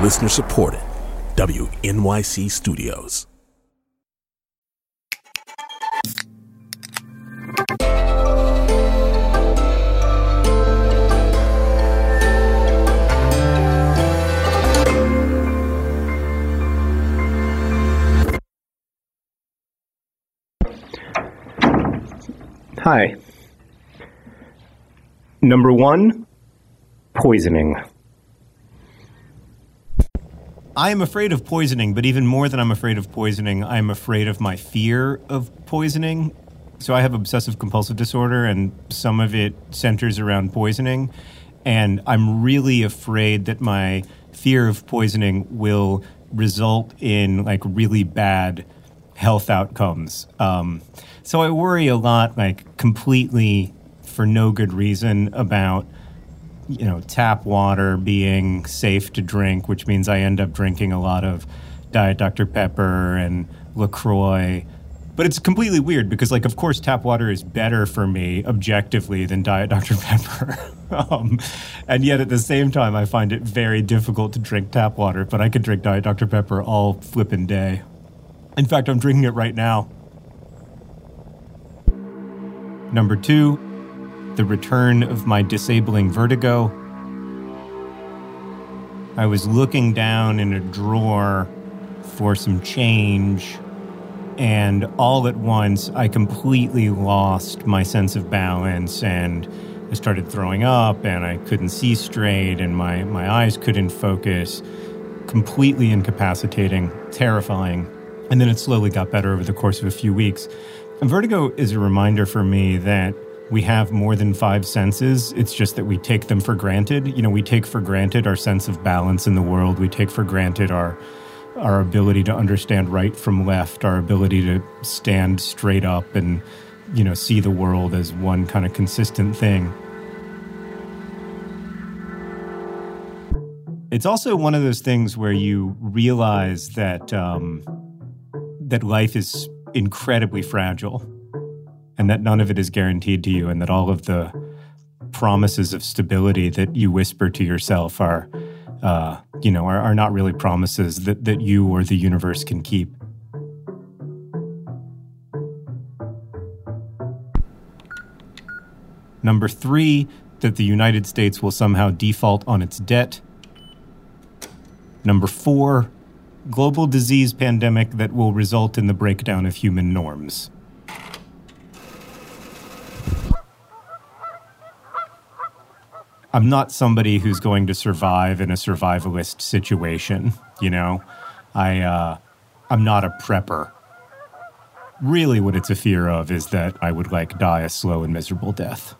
Listener supported. WNYC Studios. Hi. Number one, poisoning. I am afraid of poisoning, but even more than I'm afraid of poisoning, I'm afraid of my fear of poisoning. So I have obsessive compulsive disorder, and some of it centers around poisoning. And I'm really afraid that my fear of poisoning will result in like really bad health outcomes. Um, so I worry a lot, like completely for no good reason, about you know tap water being safe to drink, which means I end up drinking a lot of Diet Dr Pepper and Lacroix. But it's completely weird because, like, of course, tap water is better for me objectively than Diet Dr Pepper. um, and yet, at the same time, I find it very difficult to drink tap water. But I could drink Diet Dr Pepper all flippin' day. In fact, I'm drinking it right now. Number two, the return of my disabling vertigo. I was looking down in a drawer for some change, and all at once I completely lost my sense of balance and I started throwing up and I couldn't see straight and my, my eyes couldn't focus. Completely incapacitating, terrifying. And then it slowly got better over the course of a few weeks. And vertigo is a reminder for me that we have more than five senses. It's just that we take them for granted. You know, we take for granted our sense of balance in the world. We take for granted our our ability to understand right from left, our ability to stand straight up and you know see the world as one kind of consistent thing. It's also one of those things where you realize that um, that life is incredibly fragile and that none of it is guaranteed to you, and that all of the promises of stability that you whisper to yourself are, uh, you know, are, are not really promises that, that you or the universe can keep. Number three, that the United States will somehow default on its debt. Number four, global disease pandemic that will result in the breakdown of human norms. I'm not somebody who's going to survive in a survivalist situation, you know. I uh, I'm not a prepper. Really what it's a fear of is that I would like die a slow and miserable death.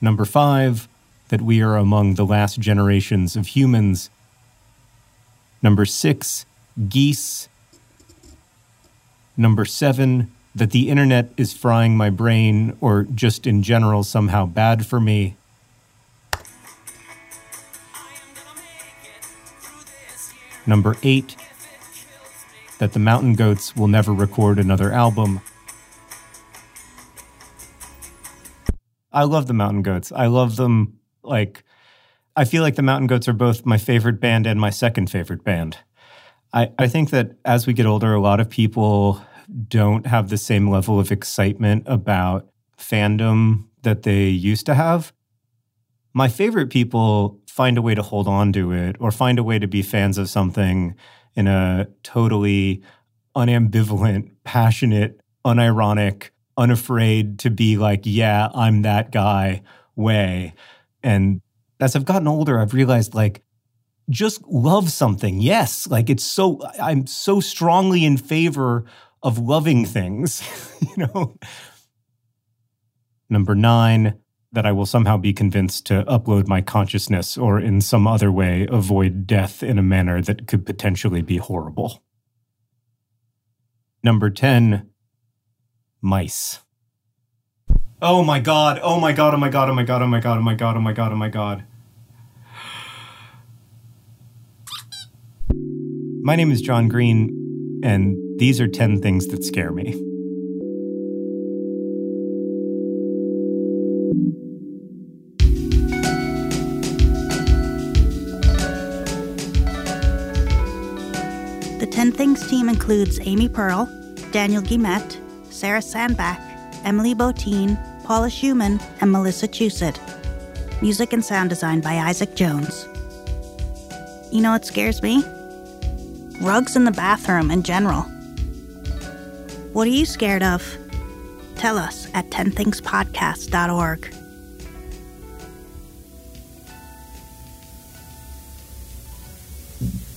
Number 5, that we are among the last generations of humans. Number 6, geese. Number 7, that the internet is frying my brain or just in general somehow bad for me. Number eight, that the Mountain Goats will never record another album. I love the Mountain Goats. I love them like I feel like the Mountain Goats are both my favorite band and my second favorite band. I, I think that as we get older, a lot of people don't have the same level of excitement about fandom that they used to have. My favorite people find a way to hold on to it or find a way to be fans of something in a totally unambivalent, passionate, unironic, unafraid to be like, yeah, I'm that guy way. And as I've gotten older, I've realized like, just love something. Yes. Like it's so, I'm so strongly in favor of loving things, you know. Number nine, that I will somehow be convinced to upload my consciousness or in some other way avoid death in a manner that could potentially be horrible. Number 10, mice. Oh my god, oh my god, oh my god, oh my god, oh my god, oh my god, oh my god, oh my god. My name is John Green, and these are 10 things that scare me. The 10 Things team includes Amy Pearl, Daniel Guillemette, Sarah Sandbach, Emily Botein, Paula Szuchman, and Melissa Chusett. Music and sound design by Isaac Jones. You know what scares me? Rugs in the bathroom in general. What are you scared of? Tell us at 10thingspodcast.org. Mm-hmm.